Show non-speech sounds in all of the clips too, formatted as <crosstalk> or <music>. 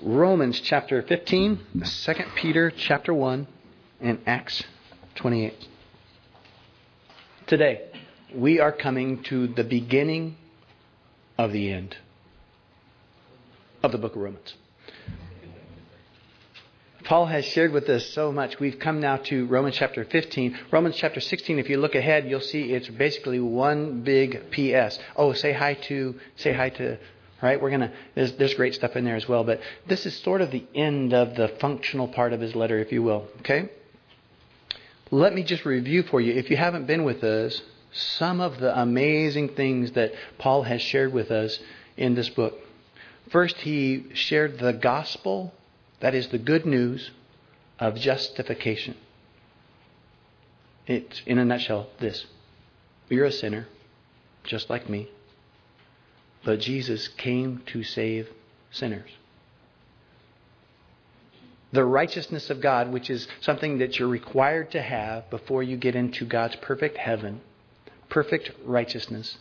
Romans chapter 15, 2 Peter chapter 1, and Acts 28. Today, we are coming to the beginning of the end of the book of Romans. Paul has shared with us so much. We've come now to Romans chapter 15. Romans chapter 16, if you look ahead, you'll see it's basically one big PS. Oh, say hi to, say hi to, right? We're gonna, there's, there's great stuff in there as well, but this is sort of the end of the functional part of his letter, if you will, okay? Let me just review for you, if you haven't been with us, some of the amazing things that Paul has shared with us in this book. First, he shared the gospel that is the good news of justification. It's, in a nutshell, this You're a sinner, just like me, but Jesus came to save sinners. The righteousness of God, which is something that you're required to have before you get into God's perfect heaven, perfect righteousness,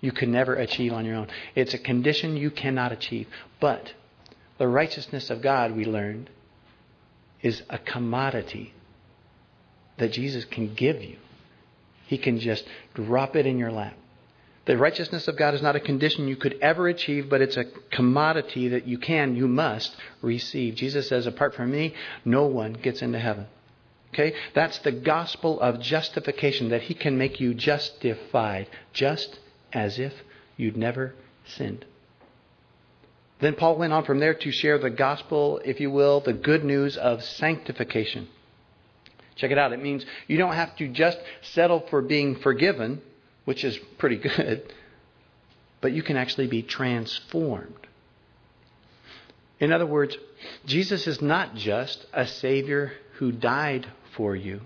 you can never achieve on your own. It's a condition you cannot achieve. But the righteousness of God, we learned, is a commodity that Jesus can give you. He can just drop it in your lap. The righteousness of God is not a condition you could ever achieve, but it's a commodity that you can, you must receive. Jesus says, apart from me, no one gets into heaven. Okay? That's the gospel of justification, that He can make you justified, just as if you'd never sinned. Then Paul went on from there to share the gospel, if you will, the good news of sanctification. Check it out. It means you don't have to just settle for being forgiven, which is pretty good, but you can actually be transformed. In other words, Jesus is not just a Savior who died for you,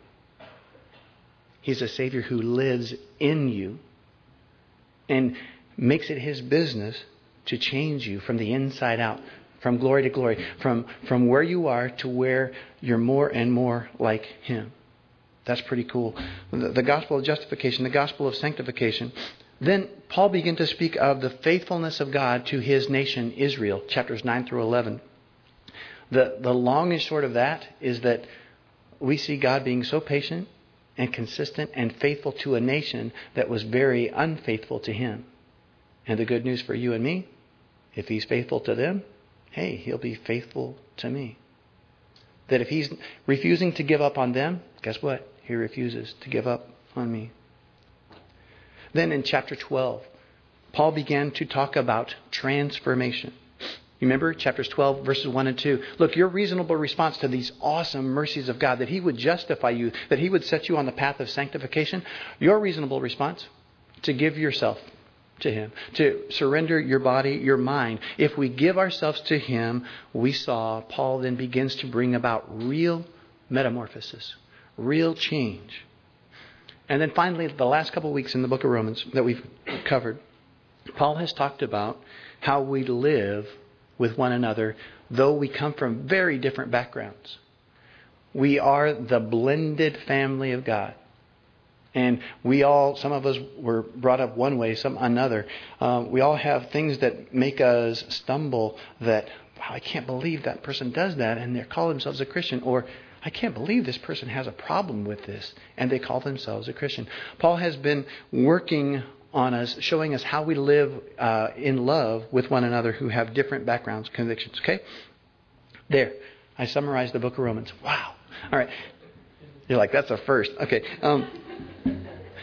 He's a Savior who lives in you and makes it His business to change you from the inside out, from glory to glory, from, from where you are to where you're more and more like Him. That's pretty cool. The, the gospel of justification, the gospel of sanctification. Then Paul began to speak of the faithfulness of God to his nation, Israel, chapters 9 through 11. The, the long and short of that is that we see God being so patient and consistent and faithful to a nation that was very unfaithful to him. And the good news for you and me, if he's faithful to them, hey, he'll be faithful to me. That if he's refusing to give up on them, guess what? He refuses to give up on me. Then in chapter 12, Paul began to talk about transformation. You remember chapters 12, verses 1 and 2. Look, your reasonable response to these awesome mercies of God, that He would justify you, that He would set you on the path of sanctification, your reasonable response, to give yourself to Him, to surrender your body, your mind. If we give ourselves to Him, we saw Paul then begins to bring about real metamorphosis, real change. And then finally, the last couple of weeks in the book of Romans that we've covered, Paul has talked about how we live with one another, though we come from very different backgrounds. We are the blended family of God. And we all, some of us were brought up one way, some another. Uh, we all have things that make us stumble that, wow, I can't believe that person does that and they call themselves a Christian. Or, I can't believe this person has a problem with this and they call themselves a Christian. Paul has been working on us, showing us how we live uh, in love with one another who have different backgrounds, convictions. Okay? There. I summarized the book of Romans. Wow. All right. You're like, that's a first. Okay. Um,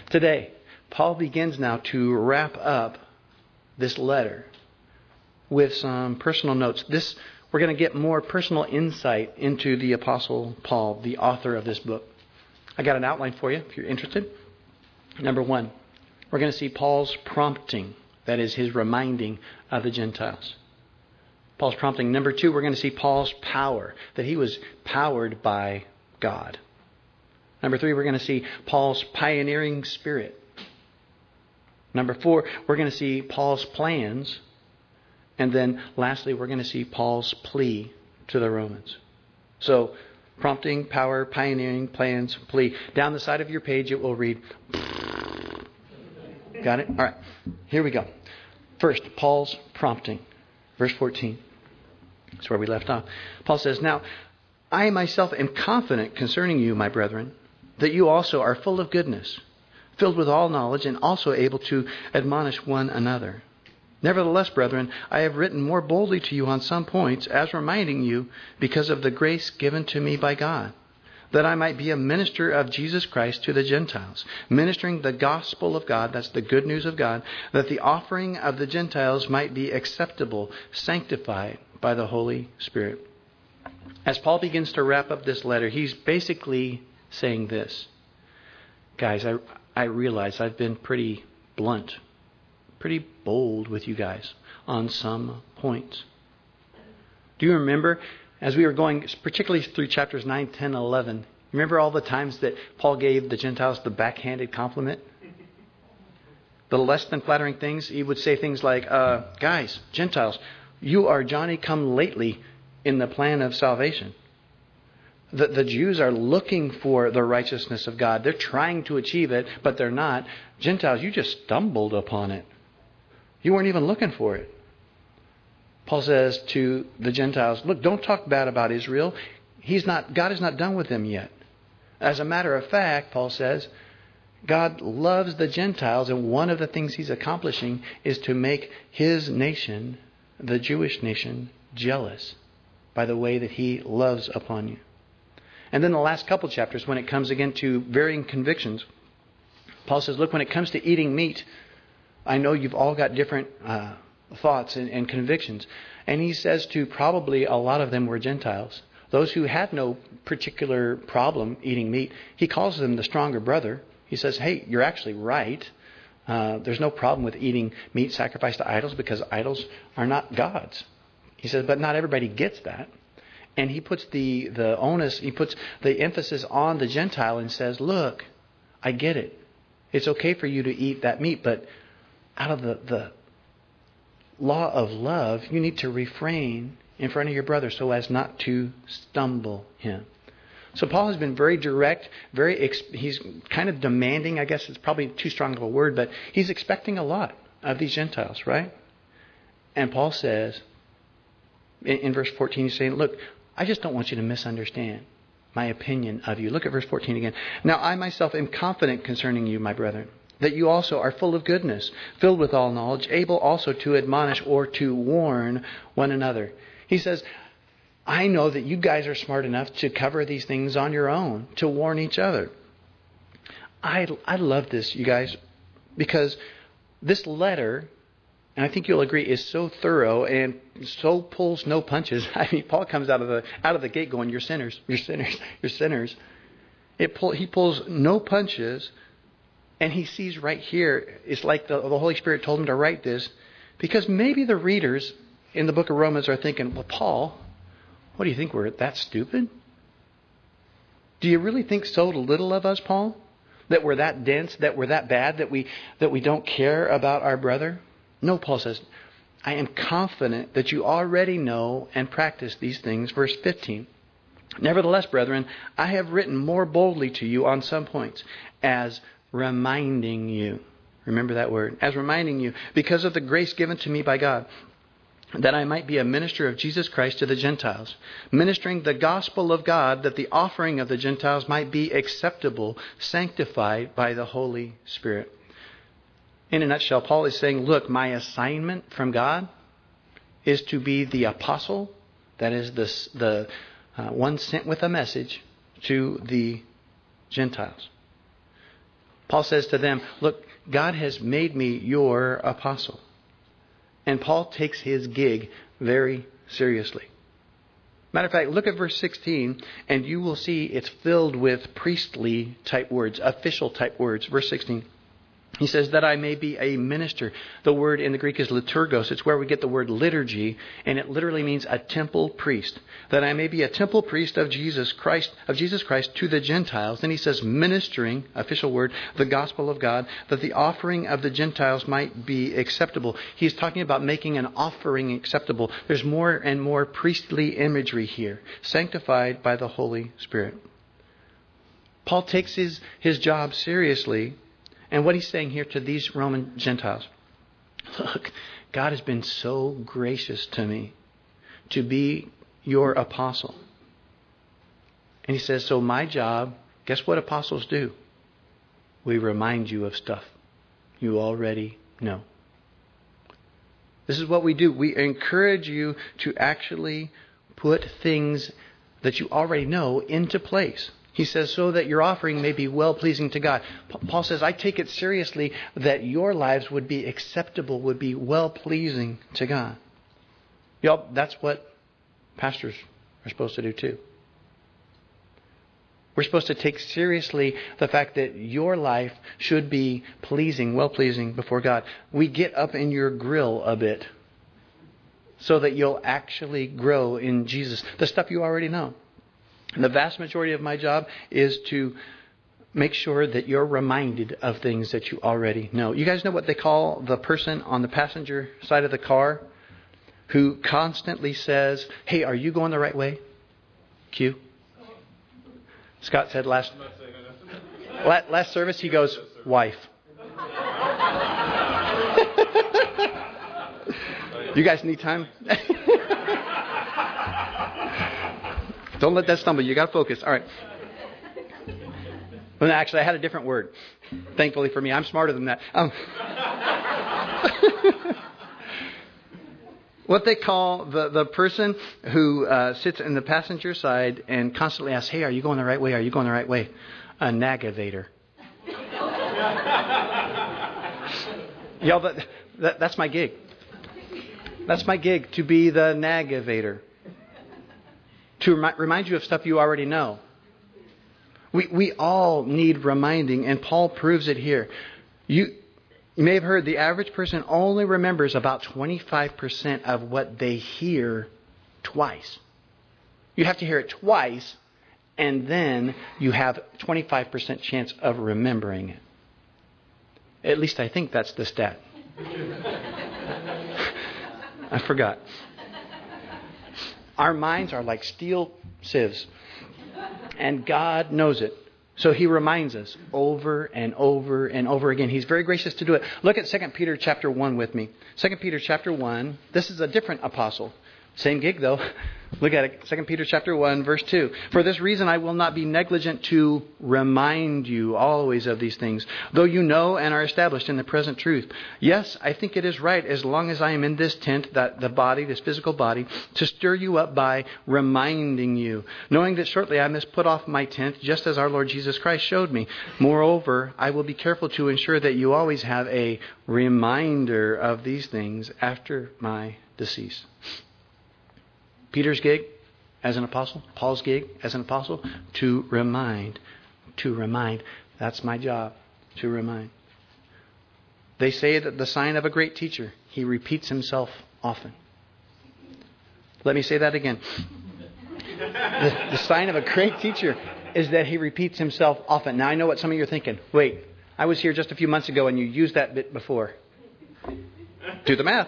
today, Paul begins now to wrap up this letter with some personal notes. This we're going to get more personal insight into the apostle Paul, the author of this book. I got an outline for you if you're interested. Number 1, we're going to see Paul's prompting, that is his reminding of the Gentiles. Paul's prompting. Number 2, we're going to see Paul's power, that he was powered by God. Number three, we're going to see Paul's pioneering spirit. Number four, we're going to see Paul's plans. And then lastly, we're going to see Paul's plea to the Romans. So, prompting, power, pioneering, plans, plea. Down the side of your page, it will read. <laughs> Got it? All right. Here we go. First, Paul's prompting. Verse 14. That's where we left off. Paul says, Now, I myself am confident concerning you, my brethren, that you also are full of goodness, filled with all knowledge, and also able to admonish one another. Nevertheless, brethren, I have written more boldly to you on some points, as reminding you, because of the grace given to me by God, that I might be a minister of Jesus Christ to the Gentiles, ministering the gospel of God, that's the good news of God, that the offering of the Gentiles might be acceptable, sanctified by the Holy Spirit. As Paul begins to wrap up this letter, he's basically saying this Guys, I, I realize I've been pretty blunt pretty bold with you guys on some points. Do you remember as we were going, particularly through chapters 9, 10, 11, remember all the times that Paul gave the Gentiles the backhanded compliment? The less than flattering things? He would say things like, uh, Guys, Gentiles, you are Johnny come lately in the plan of salvation. The, the Jews are looking for the righteousness of God. They're trying to achieve it, but they're not. Gentiles, you just stumbled upon it. You weren't even looking for it. Paul says to the Gentiles, look, don't talk bad about Israel. He's not, God is not done with them yet. As a matter of fact, Paul says, God loves the Gentiles, and one of the things he's accomplishing is to make his nation, the Jewish nation, jealous by the way that he loves upon you. And then the last couple chapters, when it comes again to varying convictions, Paul says, look, when it comes to eating meat, I know you've all got different uh, thoughts and, and convictions. And he says to probably a lot of them were Gentiles. Those who had no particular problem eating meat, he calls them the stronger brother. He says, hey, you're actually right. Uh, there's no problem with eating meat sacrificed to idols because idols are not gods. He says, but not everybody gets that. And he puts the, the onus, he puts the emphasis on the Gentile and says, look, I get it. It's okay for you to eat that meat, but out of the, the law of love, you need to refrain in front of your brother so as not to stumble him. So Paul has been very direct, very he's kind of demanding, I guess it's probably too strong of a word, but he's expecting a lot of these Gentiles, right? And Paul says in, in verse 14 he's saying, "Look, I just don't want you to misunderstand my opinion of you." Look at verse 14 again. Now I myself am confident concerning you, my brethren that you also are full of goodness, filled with all knowledge, able also to admonish or to warn one another. He says, I know that you guys are smart enough to cover these things on your own, to warn each other. I, I love this, you guys, because this letter, and I think you'll agree, is so thorough and so pulls no punches. <laughs> I mean, Paul comes out of the out of the gate going, "You're sinners, you're sinners, you're sinners." It pull, he pulls no punches and he sees right here, it's like the, the Holy Spirit told him to write this, because maybe the readers in the book of Romans are thinking, well, Paul, what do you think? We're that stupid? Do you really think so little of us, Paul? That we're that dense, that we're that bad, that we, that we don't care about our brother? No, Paul says, I am confident that you already know and practice these things. Verse 15. Nevertheless, brethren, I have written more boldly to you on some points, as reminding you. Remember that word. As reminding you, because of the grace given to me by God, that I might be a minister of Jesus Christ to the Gentiles, ministering the gospel of God, that the offering of the Gentiles might be acceptable, sanctified by the Holy Spirit. In a nutshell, Paul is saying, Look, my assignment from God is to be the apostle, that is, the, the uh, one sent with a message to the Gentiles. Paul says to them, Look, God has made me your apostle. And Paul takes his gig very seriously. Matter of fact, look at verse 16, and you will see it's filled with priestly type words, official type words. Verse 16. He says, that I may be a minister. The word in the Greek is liturgos. It's where we get the word liturgy, and it literally means a temple priest. That I may be a temple priest of Jesus Christ, of Jesus Christ to the Gentiles. Then he says, ministering, official word, the gospel of God, that the offering of the Gentiles might be acceptable. He's talking about making an offering acceptable. There's more and more priestly imagery here, sanctified by the Holy Spirit. Paul takes his, his job seriously and what he's saying here to these Roman Gentiles look, God has been so gracious to me to be your apostle. And he says, So my job, guess what apostles do? We remind you of stuff you already know. This is what we do. We encourage you to actually put things that you already know into place. He says, so that your offering may be well pleasing to God. Paul says, I take it seriously that your lives would be acceptable, would be well pleasing to God. Y'all, that's what pastors are supposed to do too. We're supposed to take seriously the fact that your life should be pleasing, well pleasing before God. We get up in your grill a bit so that you'll actually grow in Jesus. The stuff you already know. And the vast majority of my job is to make sure that you're reminded of things that you already know. You guys know what they call the person on the passenger side of the car who constantly says, Hey, are you going the right way? Q. Scott said last <laughs> last service he goes wife. <laughs> you guys need time? <laughs> Don't let that stumble. You got to focus. All right. Well, actually, I had a different word. Thankfully for me, I'm smarter than that. Um, <laughs> what they call the, the person who uh, sits in the passenger side and constantly asks, Hey, are you going the right way? Are you going the right way? A nagavator. <laughs> Y'all, that, that, that's my gig. That's my gig, to be the nagavator. To remi- remind you of stuff you already know. We, we all need reminding, and Paul proves it here. You, you may have heard the average person only remembers about 25% of what they hear twice. You have to hear it twice, and then you have 25% chance of remembering it. At least I think that's the stat. <laughs> I forgot. Our minds are like steel sieves, and God knows it. So he reminds us over and over and over again. He's very gracious to do it. Look at 2 Peter chapter 1 with me. 2 Peter chapter 1. This is a different apostle. Same gig though. <laughs> Look at it. 2 Peter chapter 1 verse 2. For this reason I will not be negligent to remind you always of these things, though you know and are established in the present truth. Yes, I think it is right as long as I am in this tent, that the body, this physical body, to stir you up by reminding you, knowing that shortly I must put off my tent just as our Lord Jesus Christ showed me. Moreover, I will be careful to ensure that you always have a reminder of these things after my decease. Peter's gig as an apostle, Paul's gig as an apostle, to remind. To remind. That's my job, to remind. They say that the sign of a great teacher, he repeats himself often. Let me say that again. The, the sign of a great teacher is that he repeats himself often. Now, I know what some of you are thinking. Wait, I was here just a few months ago and you used that bit before. Do the math.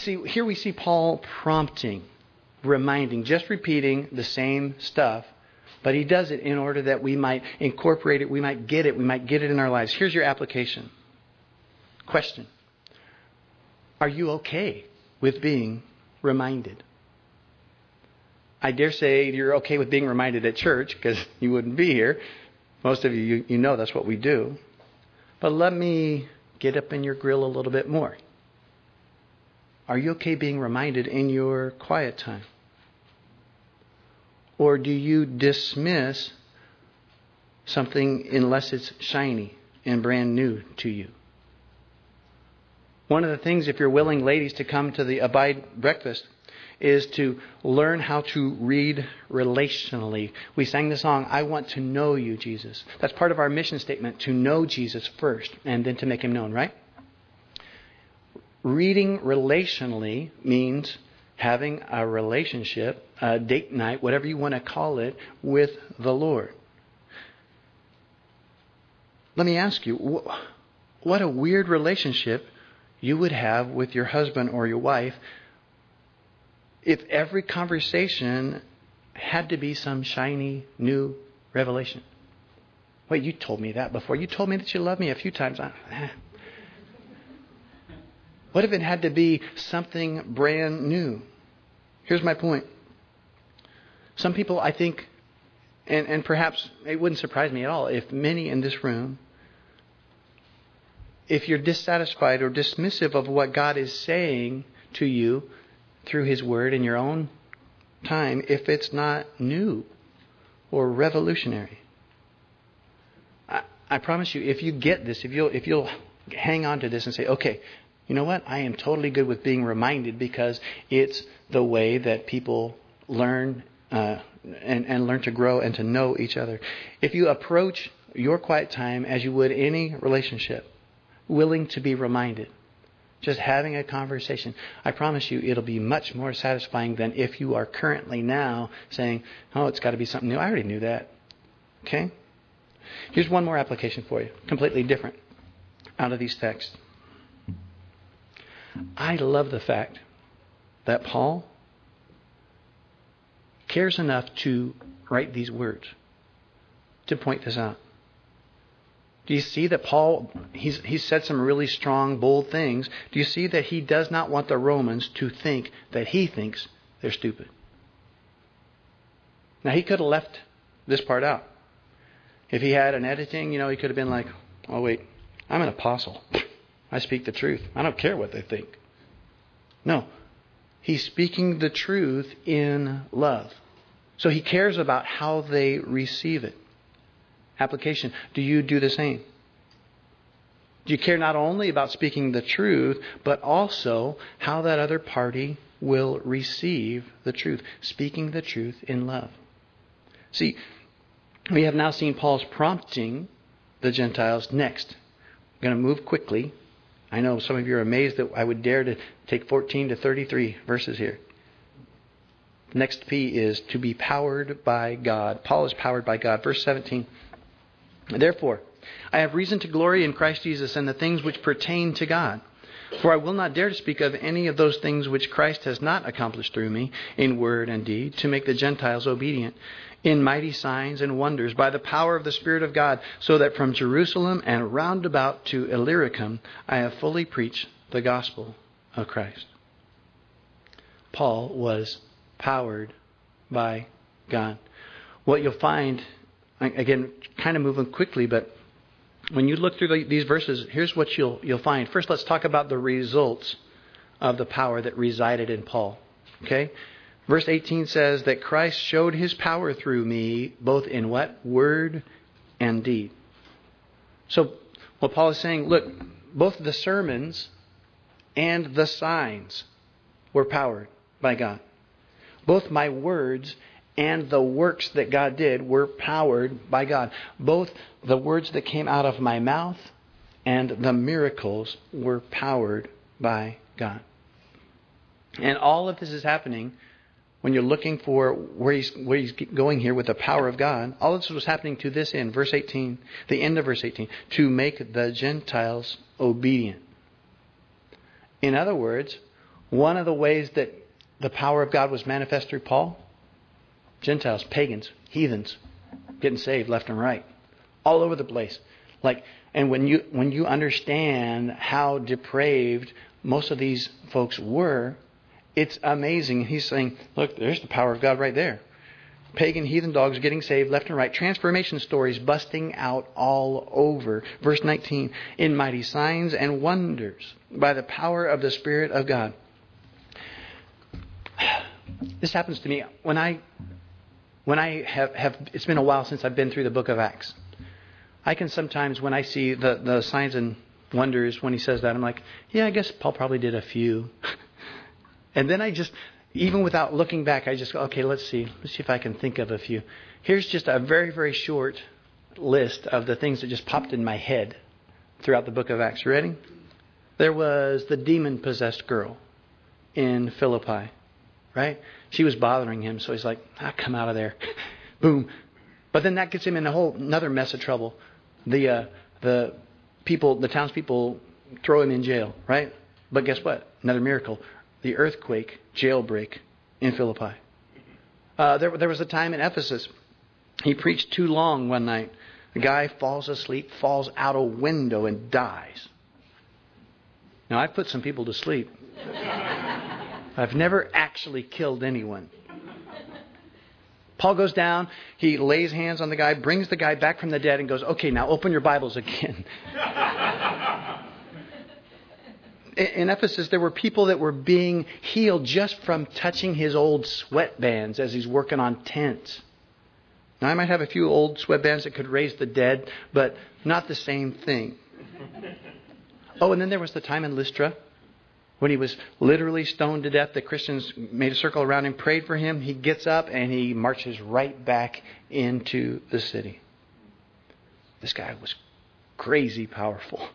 See, here we see Paul prompting, reminding, just repeating the same stuff, but he does it in order that we might incorporate it, we might get it, we might get it in our lives. Here's your application. Question Are you okay with being reminded? I dare say you're okay with being reminded at church because <laughs> you wouldn't be here. Most of you, you, you know that's what we do. But let me get up in your grill a little bit more. Are you okay being reminded in your quiet time? Or do you dismiss something unless it's shiny and brand new to you? One of the things, if you're willing, ladies, to come to the Abide breakfast, is to learn how to read relationally. We sang the song, I want to know you, Jesus. That's part of our mission statement, to know Jesus first and then to make him known, right? Reading relationally means having a relationship, a date night, whatever you want to call it, with the Lord. Let me ask you, what a weird relationship you would have with your husband or your wife if every conversation had to be some shiny new revelation. Wait, you told me that before. You told me that you love me a few times. Eh. What if it had to be something brand new? Here's my point. Some people, I think, and, and perhaps it wouldn't surprise me at all if many in this room, if you're dissatisfied or dismissive of what God is saying to you through His Word in your own time, if it's not new or revolutionary. I, I promise you, if you get this, if you'll, if you'll hang on to this and say, okay, you know what? I am totally good with being reminded because it's the way that people learn uh, and, and learn to grow and to know each other. If you approach your quiet time as you would any relationship, willing to be reminded, just having a conversation, I promise you it'll be much more satisfying than if you are currently now saying, oh, it's got to be something new. I already knew that. Okay? Here's one more application for you, completely different out of these texts. I love the fact that Paul cares enough to write these words to point this out. Do you see that Paul, he's, he's said some really strong, bold things. Do you see that he does not want the Romans to think that he thinks they're stupid? Now, he could have left this part out. If he had an editing, you know, he could have been like, oh, wait, I'm an apostle. I speak the truth. I don't care what they think. No. He's speaking the truth in love. So he cares about how they receive it. Application Do you do the same? Do you care not only about speaking the truth, but also how that other party will receive the truth? Speaking the truth in love. See, we have now seen Paul's prompting the Gentiles next. I'm going to move quickly I know some of you are amazed that I would dare to take 14 to 33 verses here. Next P is to be powered by God. Paul is powered by God. Verse 17. Therefore, I have reason to glory in Christ Jesus and the things which pertain to God. For I will not dare to speak of any of those things which Christ has not accomplished through me, in word and deed, to make the Gentiles obedient, in mighty signs and wonders, by the power of the Spirit of God, so that from Jerusalem and round about to Illyricum I have fully preached the gospel of Christ. Paul was powered by God. What you'll find, again, kind of moving quickly, but when you look through the, these verses, here's what you'll, you'll find. First, let's talk about the results of the power that resided in Paul. Okay? Verse 18 says that Christ showed his power through me, both in what? Word and deed. So, what Paul is saying, look, both the sermons and the signs were powered by God. Both my words and the works that God did were powered by God. Both the words that came out of my mouth and the miracles were powered by God. And all of this is happening when you're looking for where he's, where he's going here with the power of God. All of this was happening to this end, verse 18, the end of verse 18, to make the Gentiles obedient. In other words, one of the ways that the power of God was manifest through Paul Gentiles, pagans, heathens, getting saved left and right, all over the place. Like, and when you when you understand how depraved most of these folks were, it's amazing. He's saying, look, there's the power of God right there. Pagan heathen dogs getting saved left and right. Transformation stories busting out all over. Verse 19, in mighty signs and wonders by the power of the Spirit of God. <sighs> This happens to me when I when I have, have, it's been a while since I've been through the book of Acts. I can sometimes, when I see the, the signs and wonders, when he says that, I'm like, yeah, I guess Paul probably did a few. <laughs> and then I just, even without looking back, I just go, okay, let's see. Let's see if I can think of a few. Here's just a very, very short list of the things that just popped in my head throughout the book of Acts. You ready? There was the demon possessed girl in Philippi right? She was bothering him, so he's like, I come out of there. <laughs> Boom. But then that gets him in a whole another mess of trouble. The uh, the people, the townspeople, throw him in jail, right? But guess what? Another miracle: the earthquake, jailbreak in Philippi. Uh, there, there was a time in Ephesus. He preached too long one night. The guy falls asleep, falls out a window, and dies. Now, I've put some people to sleep. <laughs> I've never actually killed anyone. Paul goes down, he lays hands on the guy, brings the guy back from the dead, and goes, Okay, now open your Bibles again. <laughs> in Ephesus, there were people that were being healed just from touching his old sweatbands as he's working on tents. Now, I might have a few old sweatbands that could raise the dead, but not the same thing. <laughs> Oh, and then there was the time in Lystra when he was literally stoned to death, the Christians made a circle around him, prayed for him. He gets up and he marches right back into the city. This guy was crazy powerful.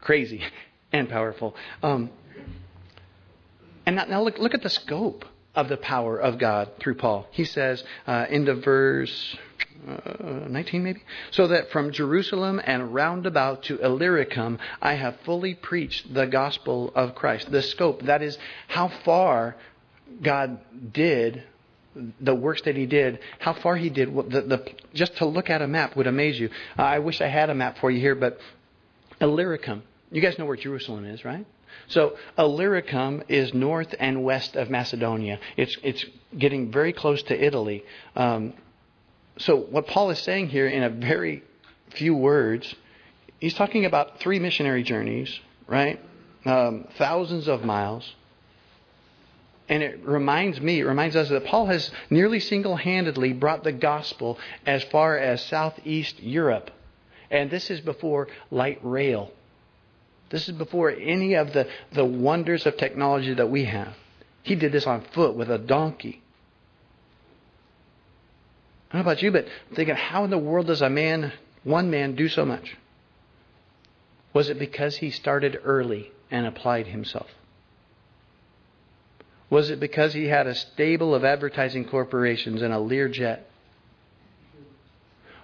Crazy and powerful. Um, and now, now look, look at the scope of the power of God through Paul. He says uh, into verse uh, 19 maybe? So that from Jerusalem and round about to Illyricum I have fully preached the gospel of Christ. The scope, that is how far God did the works that he did, how far he did, the, the, just to look at a map would amaze you. Uh, I wish I had a map for you here, but Illyricum, you guys know where Jerusalem is, right? So Illyricum is north and west of Macedonia. It's it's getting very close to Italy. Um, so, what Paul is saying here in a very few words, he's talking about three missionary journeys, right? Um, thousands of miles. And it reminds me, it reminds us that Paul has nearly single handedly brought the gospel as far as southeast Europe. And this is before light rail. This is before any of the, the wonders of technology that we have. He did this on foot with a donkey. I don't know about you, but I'm thinking, how in the world does a man, one man, do so much? Was it because he started early and applied himself? Was it because he had a stable of advertising corporations and a Learjet?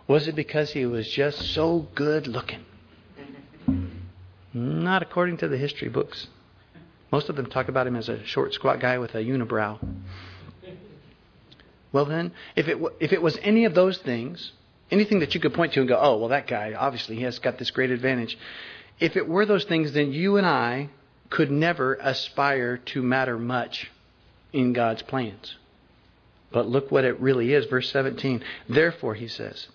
Was it because he was just so good looking? Not according to the history books. Most of them talk about him as a short, squat guy with a unibrow. Well, then, if it, if it was any of those things, anything that you could point to and go, oh, well, that guy, obviously, he has got this great advantage. If it were those things, then you and I could never aspire to matter much in God's plans. But look what it really is. Verse 17. Therefore, he says,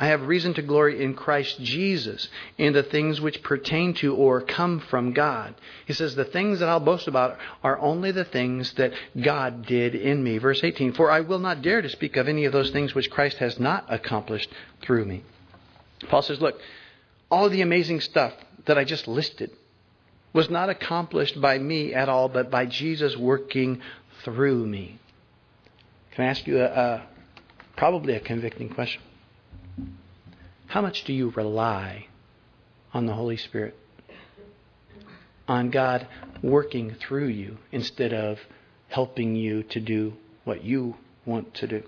I have reason to glory in Christ Jesus in the things which pertain to or come from God. He says, The things that I'll boast about are only the things that God did in me. Verse 18 For I will not dare to speak of any of those things which Christ has not accomplished through me. Paul says, Look, all the amazing stuff that I just listed was not accomplished by me at all, but by Jesus working through me. Can I ask you a, a probably a convicting question? How much do you rely on the Holy Spirit? On God working through you instead of helping you to do what you want to do?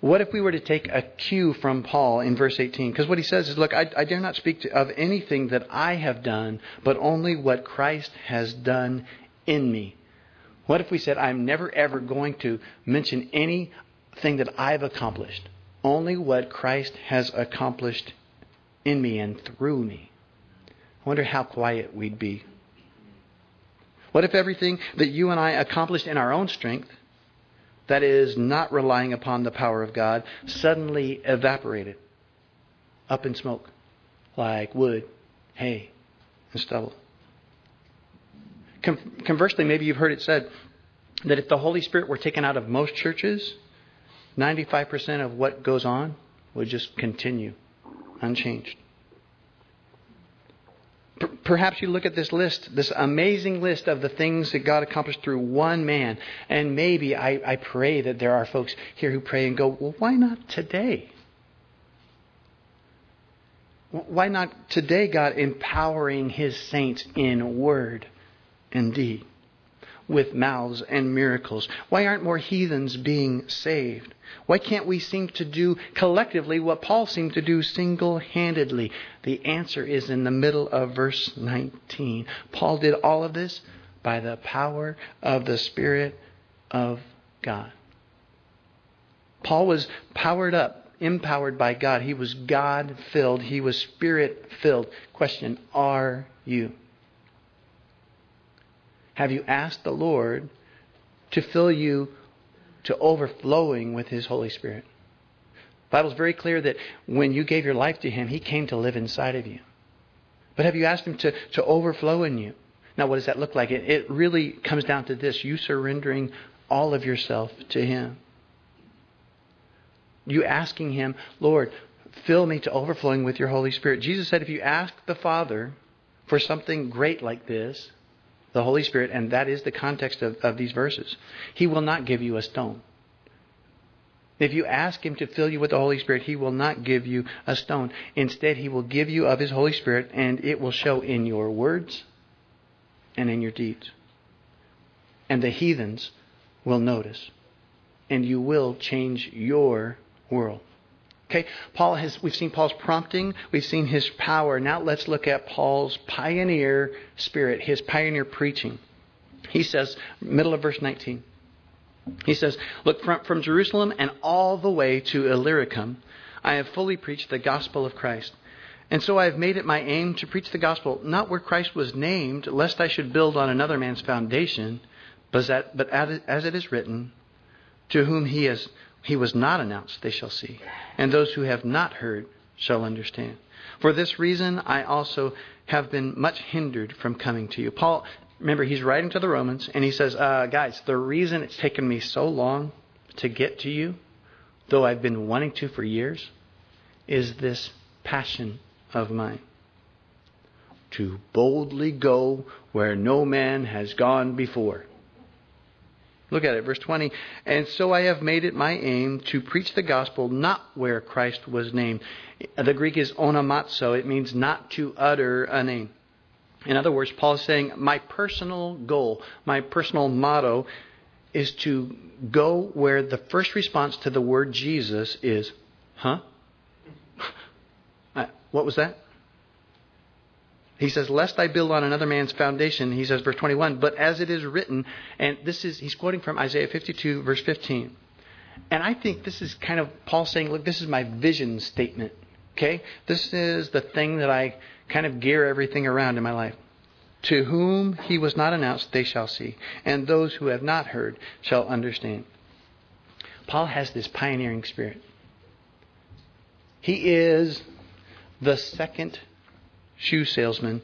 What if we were to take a cue from Paul in verse 18? Because what he says is, Look, I, I dare not speak to, of anything that I have done, but only what Christ has done in me. What if we said, I'm never ever going to mention anything that I've accomplished? Only what Christ has accomplished in me and through me. I wonder how quiet we'd be. What if everything that you and I accomplished in our own strength, that is, not relying upon the power of God, suddenly evaporated up in smoke like wood, hay, and stubble? Conversely, maybe you've heard it said that if the Holy Spirit were taken out of most churches, 95% of what goes on would just continue unchanged. Perhaps you look at this list, this amazing list of the things that God accomplished through one man, and maybe I, I pray that there are folks here who pray and go, well, why not today? Why not today, God empowering His saints in word and deed? With mouths and miracles? Why aren't more heathens being saved? Why can't we seem to do collectively what Paul seemed to do single handedly? The answer is in the middle of verse 19. Paul did all of this by the power of the Spirit of God. Paul was powered up empowered by God. He was God filled. He was spirit filled. Question Are you? Have you asked the Lord to fill you to overflowing with His Holy Spirit? The Bible's very clear that when you gave your life to Him, He came to live inside of you. But have you asked Him to, to overflow in you? Now, what does that look like? It, it really comes down to this you surrendering all of yourself to Him. You asking Him, Lord, fill me to overflowing with your Holy Spirit. Jesus said, if you ask the Father for something great like this, the Holy Spirit, and that is the context of, of these verses, He will not give you a stone. If you ask Him to fill you with the Holy Spirit, He will not give you a stone. Instead, He will give you of His Holy Spirit, and it will show in your words and in your deeds. And the heathens will notice. And you will change your world. Okay, Paul has, we've seen Paul's prompting, we've seen his power. Now let's look at Paul's pioneer spirit, his pioneer preaching. He says, middle of verse 19, he says, Look, from, from Jerusalem and all the way to Illyricum, I have fully preached the gospel of Christ. And so I have made it my aim to preach the gospel, not where Christ was named, lest I should build on another man's foundation, but, that, but as it is written, to whom he, has, he was not announced, they shall see, and those who have not heard shall understand. For this reason, I also have been much hindered from coming to you. Paul, remember, he's writing to the Romans, and he says, uh, Guys, the reason it's taken me so long to get to you, though I've been wanting to for years, is this passion of mine. To boldly go where no man has gone before. Look at it, verse 20. And so I have made it my aim to preach the gospel not where Christ was named. The Greek is onomazo. It means not to utter a name. In other words, Paul is saying, my personal goal, my personal motto is to go where the first response to the word Jesus is, huh? <laughs> What was that? He says, Lest I build on another man's foundation, he says, verse 21, but as it is written, and this is, he's quoting from Isaiah 52, verse 15. And I think this is kind of Paul saying, Look, this is my vision statement. Okay? This is the thing that I kind of gear everything around in my life. To whom he was not announced, they shall see, and those who have not heard shall understand. Paul has this pioneering spirit. He is the second shoe salesman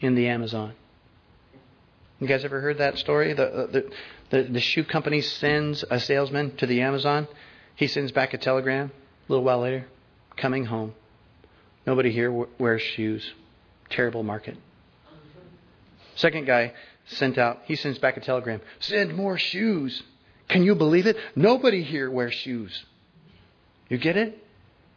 in the Amazon. You guys ever heard that story? The, uh, the, the, the, shoe company sends a salesman to the Amazon. He sends back a telegram a little while later, coming home. Nobody here wears shoes. Terrible market. Second guy sent out, he sends back a telegram. Send more shoes. Can you believe it? Nobody here wears shoes. You get it?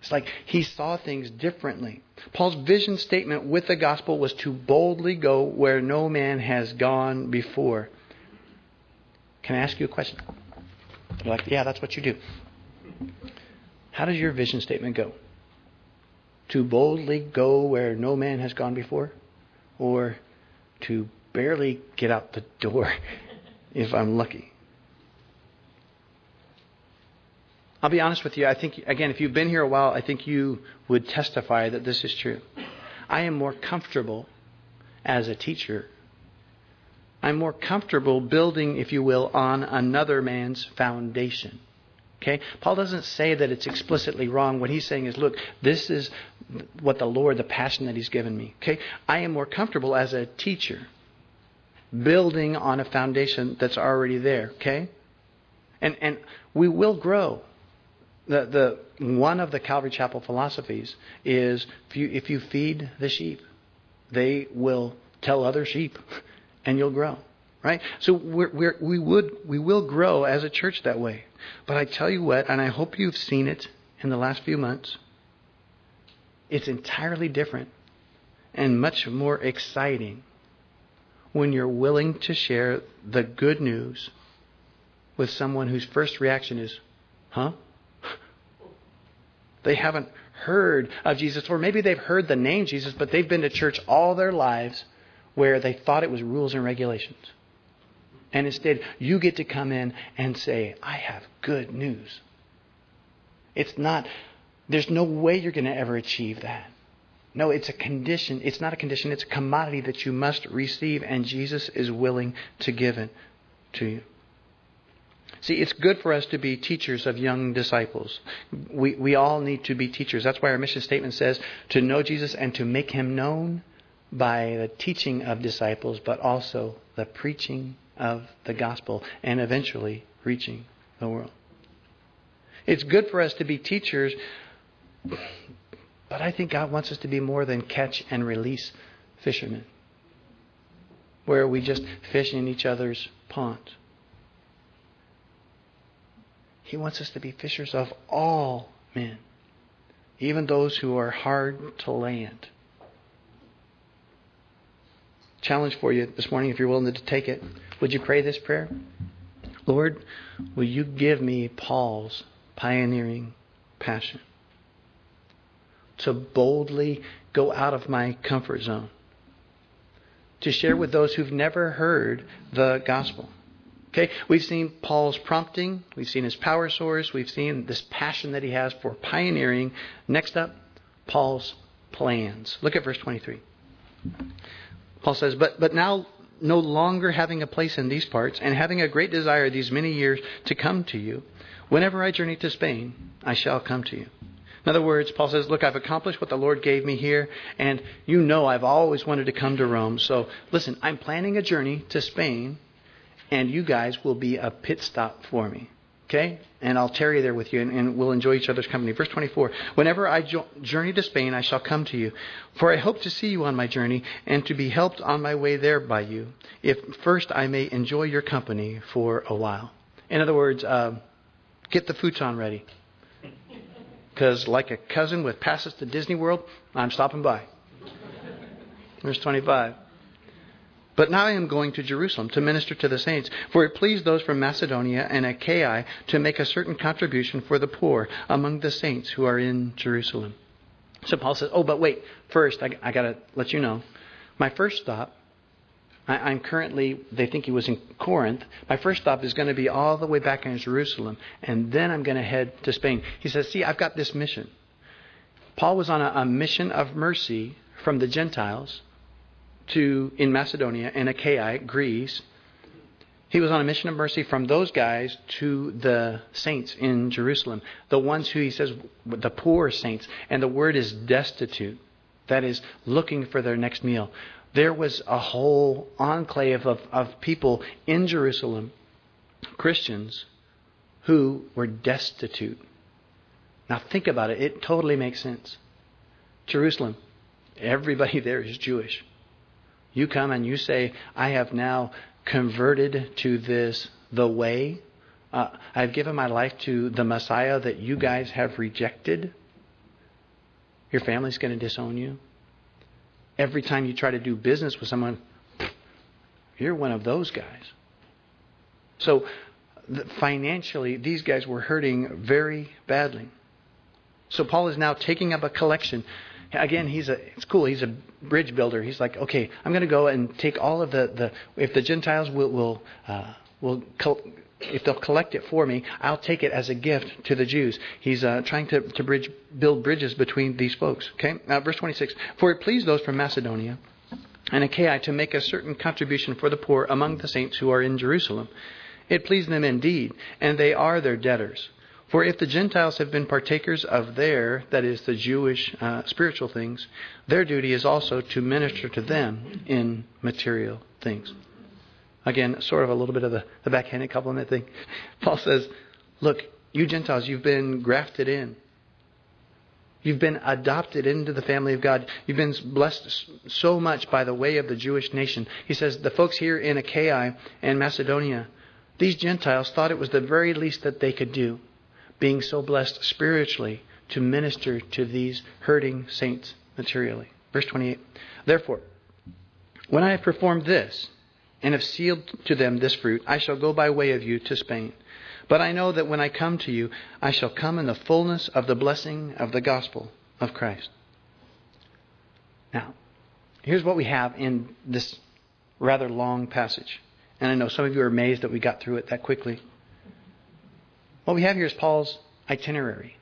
It's like he saw things differently. Paul's vision statement with the gospel was to boldly go where no man has gone before. Can I ask you a question? You're like, yeah, that's what you do. How does your vision statement go? To boldly go where no man has gone before? Or to barely get out the door <laughs> if I'm lucky? I'll be honest with you. I think, again, if you've been here a while, I think you would testify that this is true. I am more comfortable as a teacher. I'm more comfortable building, if you will, on another man's foundation. Okay? Paul doesn't say that it's explicitly wrong. What he's saying is, look, this is what the Lord, the passion that he's given me. Okay? I am more comfortable as a teacher building on a foundation that's already there. Okay? And, and we will grow the, the one of the Calvary Chapel philosophies is if you, if you feed the sheep, they will tell other sheep, <laughs> and you'll grow. Right? So we're, we're, we would we will grow as a church that way. But I tell you what, and I hope you've seen it in the last few months. It's entirely different and much more exciting when you're willing to share the good news with someone whose first reaction is, "Huh? They haven't heard of Jesus, or maybe they've heard the name Jesus, but they've been to church all their lives where they thought it was rules and regulations. And instead, you get to come in and say, I have good news. It's not there's no way you're going to ever achieve that. No, it's a condition. It's not a condition, it's a commodity that you must receive, and Jesus is willing to give it to you. See, it's good for us to be teachers of young disciples. We, we all need to be teachers. That's why our mission statement says to know Jesus and to make him known by the teaching of disciples, but also the preaching of the gospel and eventually reaching the world. It's good for us to be teachers, but I think God wants us to be more than catch and release fishermen, where we just fish in each other's ponds. He wants us to be fishers of all men, even those who are hard to land. Challenge for you this morning, if you're willing to take it. Would you pray this prayer? Lord, will you give me Paul's pioneering passion to boldly go out of my comfort zone, to share with those who've never heard the gospel? Okay, we've seen Paul's prompting, we've seen his power source, we've seen this passion that he has for pioneering. Next up, Paul's plans. Look at verse 23. Paul says, But, but now, no longer having a place in these parts, and having a great desire these many years to come to you, whenever I journey to Spain, I shall come to you. In other words, Paul says, Look, I've accomplished what the Lord gave me here, and you know I've always wanted to come to Rome. So listen, I'm planning a journey to Spain and you guys will be a pit stop for me. Okay? And I'll tarry there with you, and, and we'll enjoy each other's company. Verse 24 Whenever I jo- journey to Spain, I shall come to you. For I hope to see you on my journey, and to be helped on my way there by you, if first I may enjoy your company for a while. In other words, uh, get the futon ready. Because, like a cousin with passes to Disney World, I'm stopping by. Verse 25. But now I am going to Jerusalem to minister to the saints, for it pleased those from Macedonia and Achaia to make a certain contribution for the poor among the saints who are in Jerusalem. So Paul says, Oh, but wait, first, I, I got to let you know. My first stop, I, am currently, they think he was in Corinth. My first stop is going to be all the way back in Jerusalem, and then I'm going to head to Spain. He says, See, I've got this mission. Paul was on a, a mission of mercy from the Gentiles to in Macedonia and Achaia, Greece. He was on a mission of mercy from those guys to the saints in Jerusalem, the ones who he says the poor saints, and the word is destitute. That is looking for their next meal. There was a whole enclave of, of people in Jerusalem, Christians, who were destitute. Now think about it. It totally makes sense. Jerusalem, everybody <laughs> there is Jewish. You come and you say, I have now converted to this, the way. Uh, I've given my life to the Messiah that you guys have rejected. Your family's going to disown you. Every time you try to do business with someone, you're one of those guys. So, financially, these guys were hurting very badly. So, Paul is now taking up a collection again, he's a it's cool. He's a bridge builder. He's like, okay, I'm going to go and take all of the, the if the Gentiles will will uh, will if they'll collect it for me, I'll take it as a gift to the Jews. He's uh, trying to, to bridge, build bridges between these folks. Okay, uh, verse 26. For it pleased those from Macedonia and Achaia to make a certain contribution for the poor among the saints who are in Jerusalem. It pleased them indeed, and they are their debtors. For if the Gentiles have been partakers of their, that is, the Jewish uh, spiritual things, their duty is also to minister to them in material things. Again, sort of a little bit of the, the backhanded compliment thing. <laughs> Paul says, Look, you Gentiles, you've been grafted in. You've been adopted into the family of God. You've been blessed so much by the way of the Jewish nation. He says, The folks here in Achaia and Macedonia, these Gentiles thought it was the very least that they could do being so blessed spiritually to minister to these hurting saints materially. Verse 28 Therefore, when I have performed this, and have sealed to them this fruit, I shall go by way of you to Spain. But I know that when I come to you, I shall come in the fullness of the blessing of the gospel of Christ. Now, here's what we have in this rather long passage. And I know some of you are amazed that we got through it that quickly. What we have here is Paul's itinerary.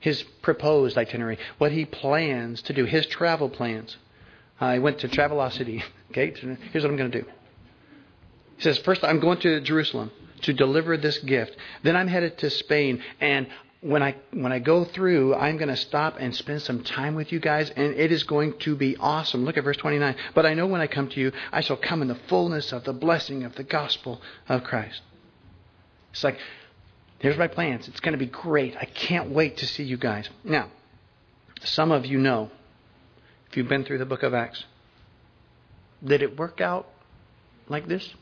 his proposed itinerary, what he plans to do, his travel plans. He went to Travelocity. <laughs> Okay, here's what I'm going to do. He says, First, I'm going to Jerusalem to deliver this gift. Then I'm headed to Spain, and when I when I go through, I'm going to stop and spend some time with you guys, and it is going to be awesome. Look at verse 29. But I know when I come to you, I shall come in the fullness of the blessing of the gospel of Christ. It's like, here's my plans. It's going to be great. I can't wait to see you guys. Now, some of you know, if you've been through the book of Acts, did it work out like this?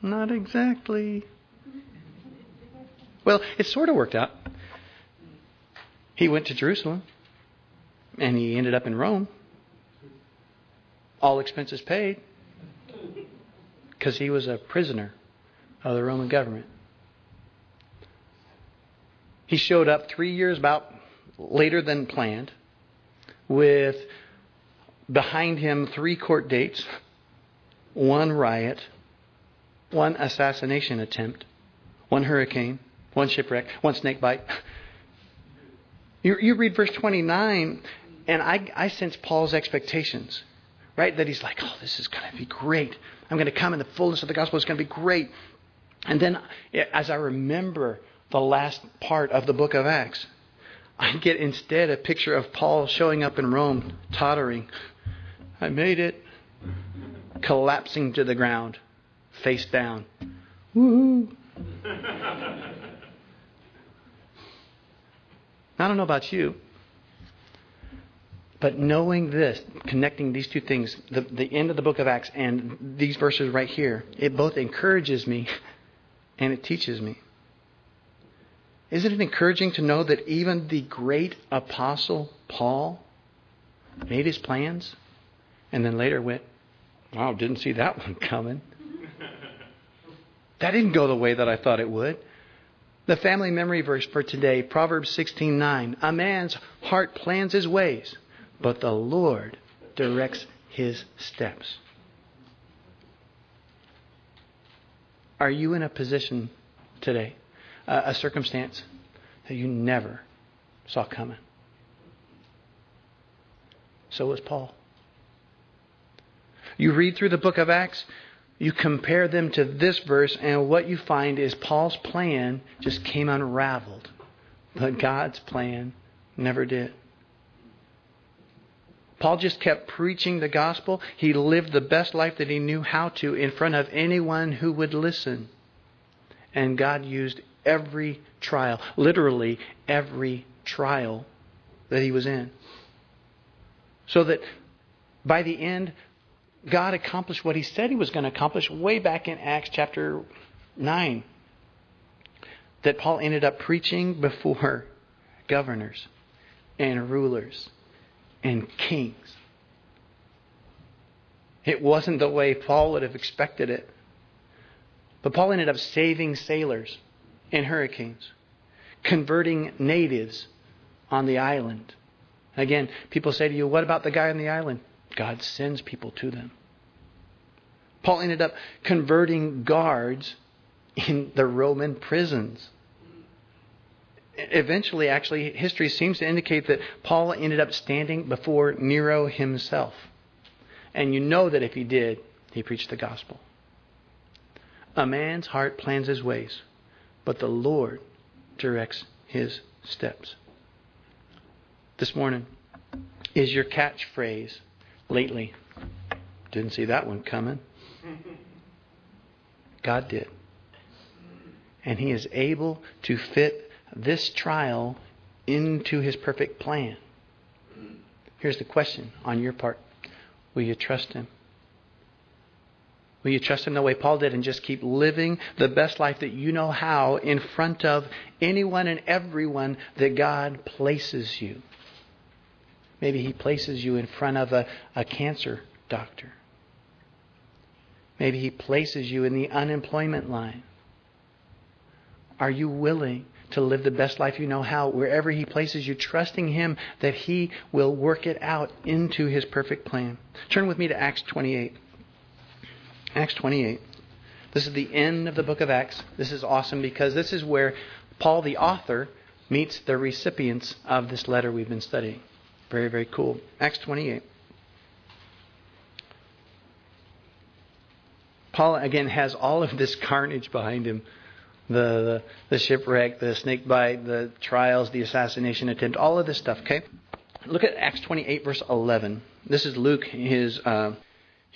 Not exactly. Well, it sort of worked out. He went to Jerusalem and he ended up in Rome. All expenses paid because he was a prisoner of the Roman government. He showed up three years about later than planned with behind him three court dates, one riot, one assassination attempt, one hurricane, one shipwreck, one snake bite. You, you read verse 29, and I, I sense Paul's expectations, right? That he's like, oh, this is going to be great. I'm going to come in the fullness of the gospel. It's going to be great. And then, as I remember the last part of the book of Acts, I get instead a picture of Paul showing up in Rome, tottering. I made it. Collapsing to the ground, face down. Woohoo! I don't know about you, but knowing this, connecting these two things, the, the end of the book of Acts and these verses right here, it both encourages me and it teaches me. Isn't it encouraging to know that even the great apostle Paul made his plans and then later went, wow, didn't see that <laughs> one coming. That didn't go the way that I thought it would. The family memory verse for today, Proverbs 16:9. A man's heart plans his ways, but the Lord directs his steps. Are you in a position today, a circumstance that you never saw coming? So was Paul. You read through the book of Acts, you compare them to this verse, and what you find is Paul's plan just came unraveled. But God's plan never did. Paul just kept preaching the gospel. He lived the best life that he knew how to in front of anyone who would listen. And God used every trial, literally every trial that he was in. So that by the end, God accomplished what he said he was going to accomplish way back in Acts chapter 9. That Paul ended up preaching before <laughs> governors and rulers and kings. It wasn't the way Paul would have expected it. But Paul ended up saving sailors in hurricanes, converting natives on the island. Again, people say to you, What about the guy on the island? God sends people to them. Paul ended up converting guards in the Roman prisons. Eventually, actually, history seems to indicate that Paul ended up standing before Nero himself. And you know that if he did, he preached the gospel. A man's heart plans his ways, but the Lord directs his steps. This morning, is your catchphrase lately. Didn't see that one coming. God did. And He is able to fit this trial into His perfect plan. Here's the question on your part Will you trust Him? Will you trust Him the way Paul did and just keep living the best life that you know how in front of anyone and everyone that God places you? Maybe He places you in front of a, a cancer doctor. Maybe He places you in the unemployment line. Are you willing to live the best life you know how, wherever He places you, trusting Him that He will work it out into His perfect plan? Turn with me to Acts 28. Acts 28. This is the end of the book of Acts. This is awesome because this is where Paul, the author, meets the recipients of this letter we've been studying. Very, very cool. Acts 28. Paul, again, has all of this carnage behind him the, the, the shipwreck, the snake bite, the trials, the assassination attempt, all of this stuff, okay? Look at Acts 28, verse 11. This is Luke, his, uh,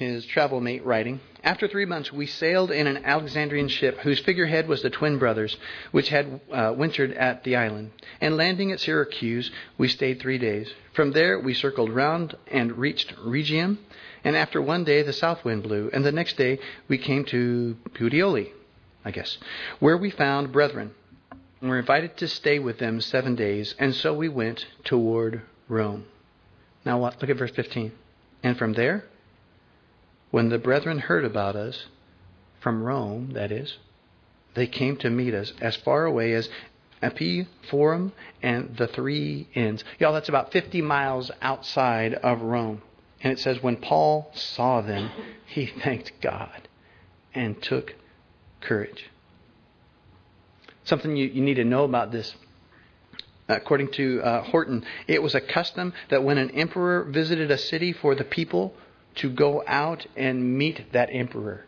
his travel mate, writing. After three months, we sailed in an Alexandrian ship whose figurehead was the twin brothers, which had uh, wintered at the island. And landing at Syracuse, we stayed three days. From there, we circled round and reached Rhegium. And after one day, the south wind blew. And the next day, we came to Puteoli, I guess, where we found brethren. And were invited to stay with them seven days. And so we went toward Rome. Now? Look at verse 15. And from there, when the brethren heard about us, from Rome, that is, they came to meet us as far away as Forum and the Three Inns. Y'all, that's about 50 miles outside of Rome. And it says, when Paul saw them, he <laughs> thanked God and took courage. Something you, you need to know about this. According to uh, Horton, it was a custom that when an emperor visited a city for the people to go out and meet that emperor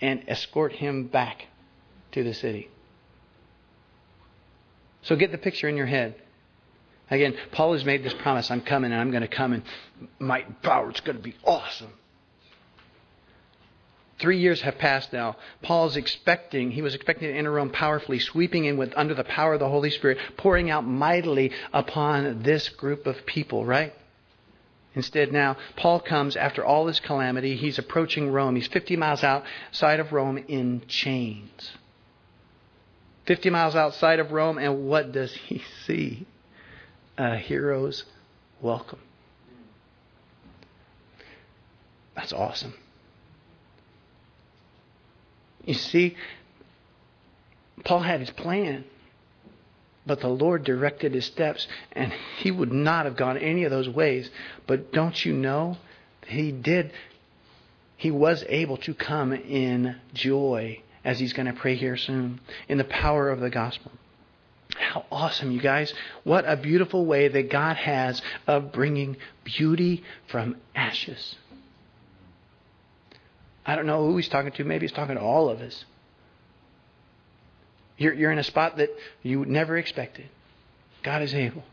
and escort him back to the city. So get the picture in your head. Again, Paul has made this promise I'm coming and I'm going to come and my power is going to be awesome. Three years have passed now. Paul's expecting, he was expecting to enter Rome powerfully, sweeping in with under the power of the Holy Spirit, pouring out mightily upon this group of people, right? Instead, now, Paul comes after all this calamity. He's approaching Rome. He's 50 miles outside of Rome in chains. 50 miles outside of Rome, and what does he <laughs> see? A hero's welcome. That's awesome. You see, Paul had his plan, but the Lord directed his steps, and he would not have gone any of those ways. But don't you know? He did. He was able to come in joy, as he's going to pray here soon, in the power of the gospel. How awesome, you guys. What a beautiful way that God has of bringing beauty from ashes. I don't know who he's talking to. Maybe he's talking to all of us. You're, you're in a spot that you never expected. God is able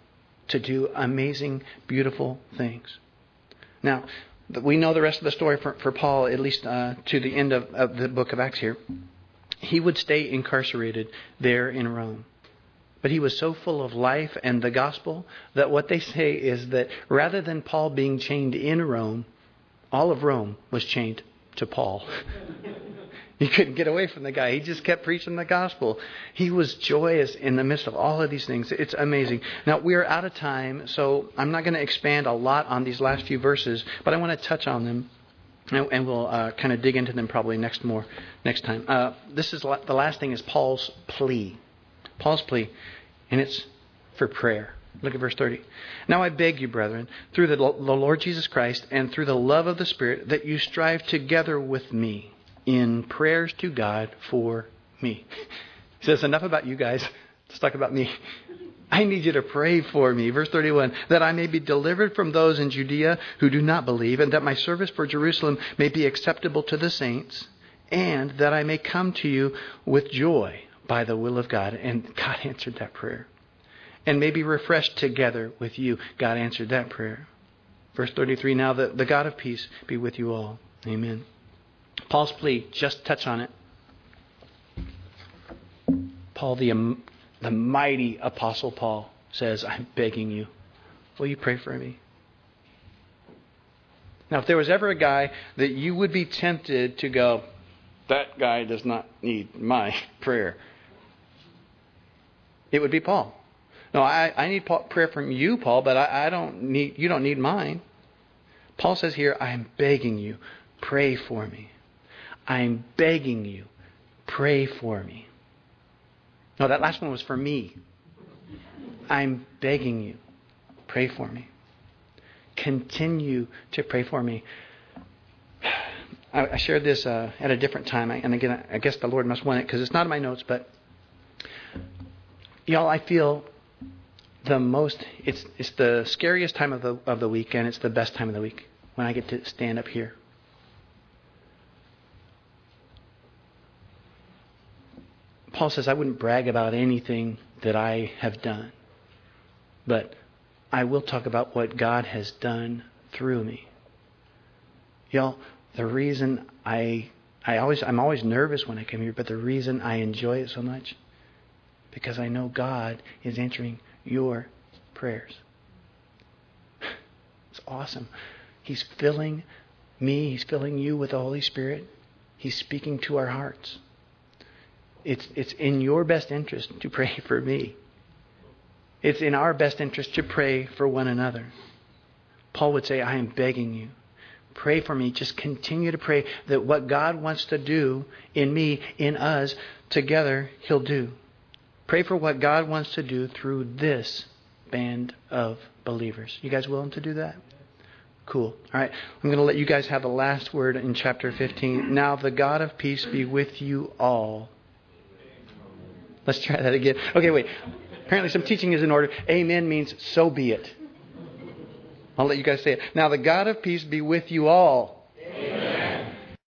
to do amazing, beautiful things. Now, we know the rest of the story for, for Paul, at least uh, to the end of, of the book of Acts here. He would stay incarcerated there in Rome. But he was so full of life and the gospel that what they say is that rather than Paul being chained in Rome, all of Rome was chained to Paul. <laughs> he couldn't get away from the guy. He just kept preaching the gospel. He was joyous in the midst of all of these things. It's amazing. Now, we're out of time, so I'm not going to expand a lot on these last few verses, but I want to touch on them. And we'll uh, kind of dig into them probably next more next time. Uh, this is the last thing is Paul's plea. Paul's plea, and it's for prayer. Look at verse 30. Now I beg you, brethren, through the, the Lord Jesus Christ and through the love of the Spirit, that you strive together with me in prayers to God for me. He says, Enough about you guys. Let's talk about me. I need you to pray for me. Verse 31 that I may be delivered from those in Judea who do not believe, and that my service for Jerusalem may be acceptable to the saints, and that I may come to you with joy by the will of God. And God <laughs> answered that prayer and may be refreshed together with you. God answered that prayer. Verse 33 Now that the God of peace be with you all. Amen. Paul's plea, just touch on it. Paul, the, um, the mighty Apostle Paul, says, I'm begging you, will you pray for me? Now, if there was ever a guy that you would be tempted to go, that guy does not need my <laughs> prayer, it would be Paul. No, I, I need prayer from you, Paul, but I, I don't need you don't need mine. Paul says here, I am begging you, pray for me. I am begging you, pray for me. No, that last one was for me. I'm begging you, pray for me. Continue to pray for me. <sighs> I, I shared this uh, at a different time, and again, I guess the Lord must want it because it's not in my notes, but y'all, I feel the most. It's it's the scariest time of the of the week, and it's the best time of the week when I get to stand up here. Paul says, I wouldn't brag about anything that I have done, but I will talk about what God has done through me. Y'all, the reason I I always I'm always nervous when I come here, but the reason I enjoy it so much because I know God is answering your prayers. <sighs> It's awesome. He's filling me, he's filling you with the Holy Spirit. He's speaking to our hearts. It's it's in your best interest to pray <laughs> for me. It's in our best interest to pray for one another. Paul would say, I am begging you Pray for me. Just continue to pray that what God wants to do in me, in us, together, He'll do. Pray for what God wants to do through this band of believers. You guys willing to do that? Cool. All right. I'm going to let you guys have the last word in chapter 15. Now, the God of peace be with you all. Let's try that again. Okay, wait. Apparently, some teaching is in order. Amen means so be it. I'll let you guys say it. Now the God of peace be with you all.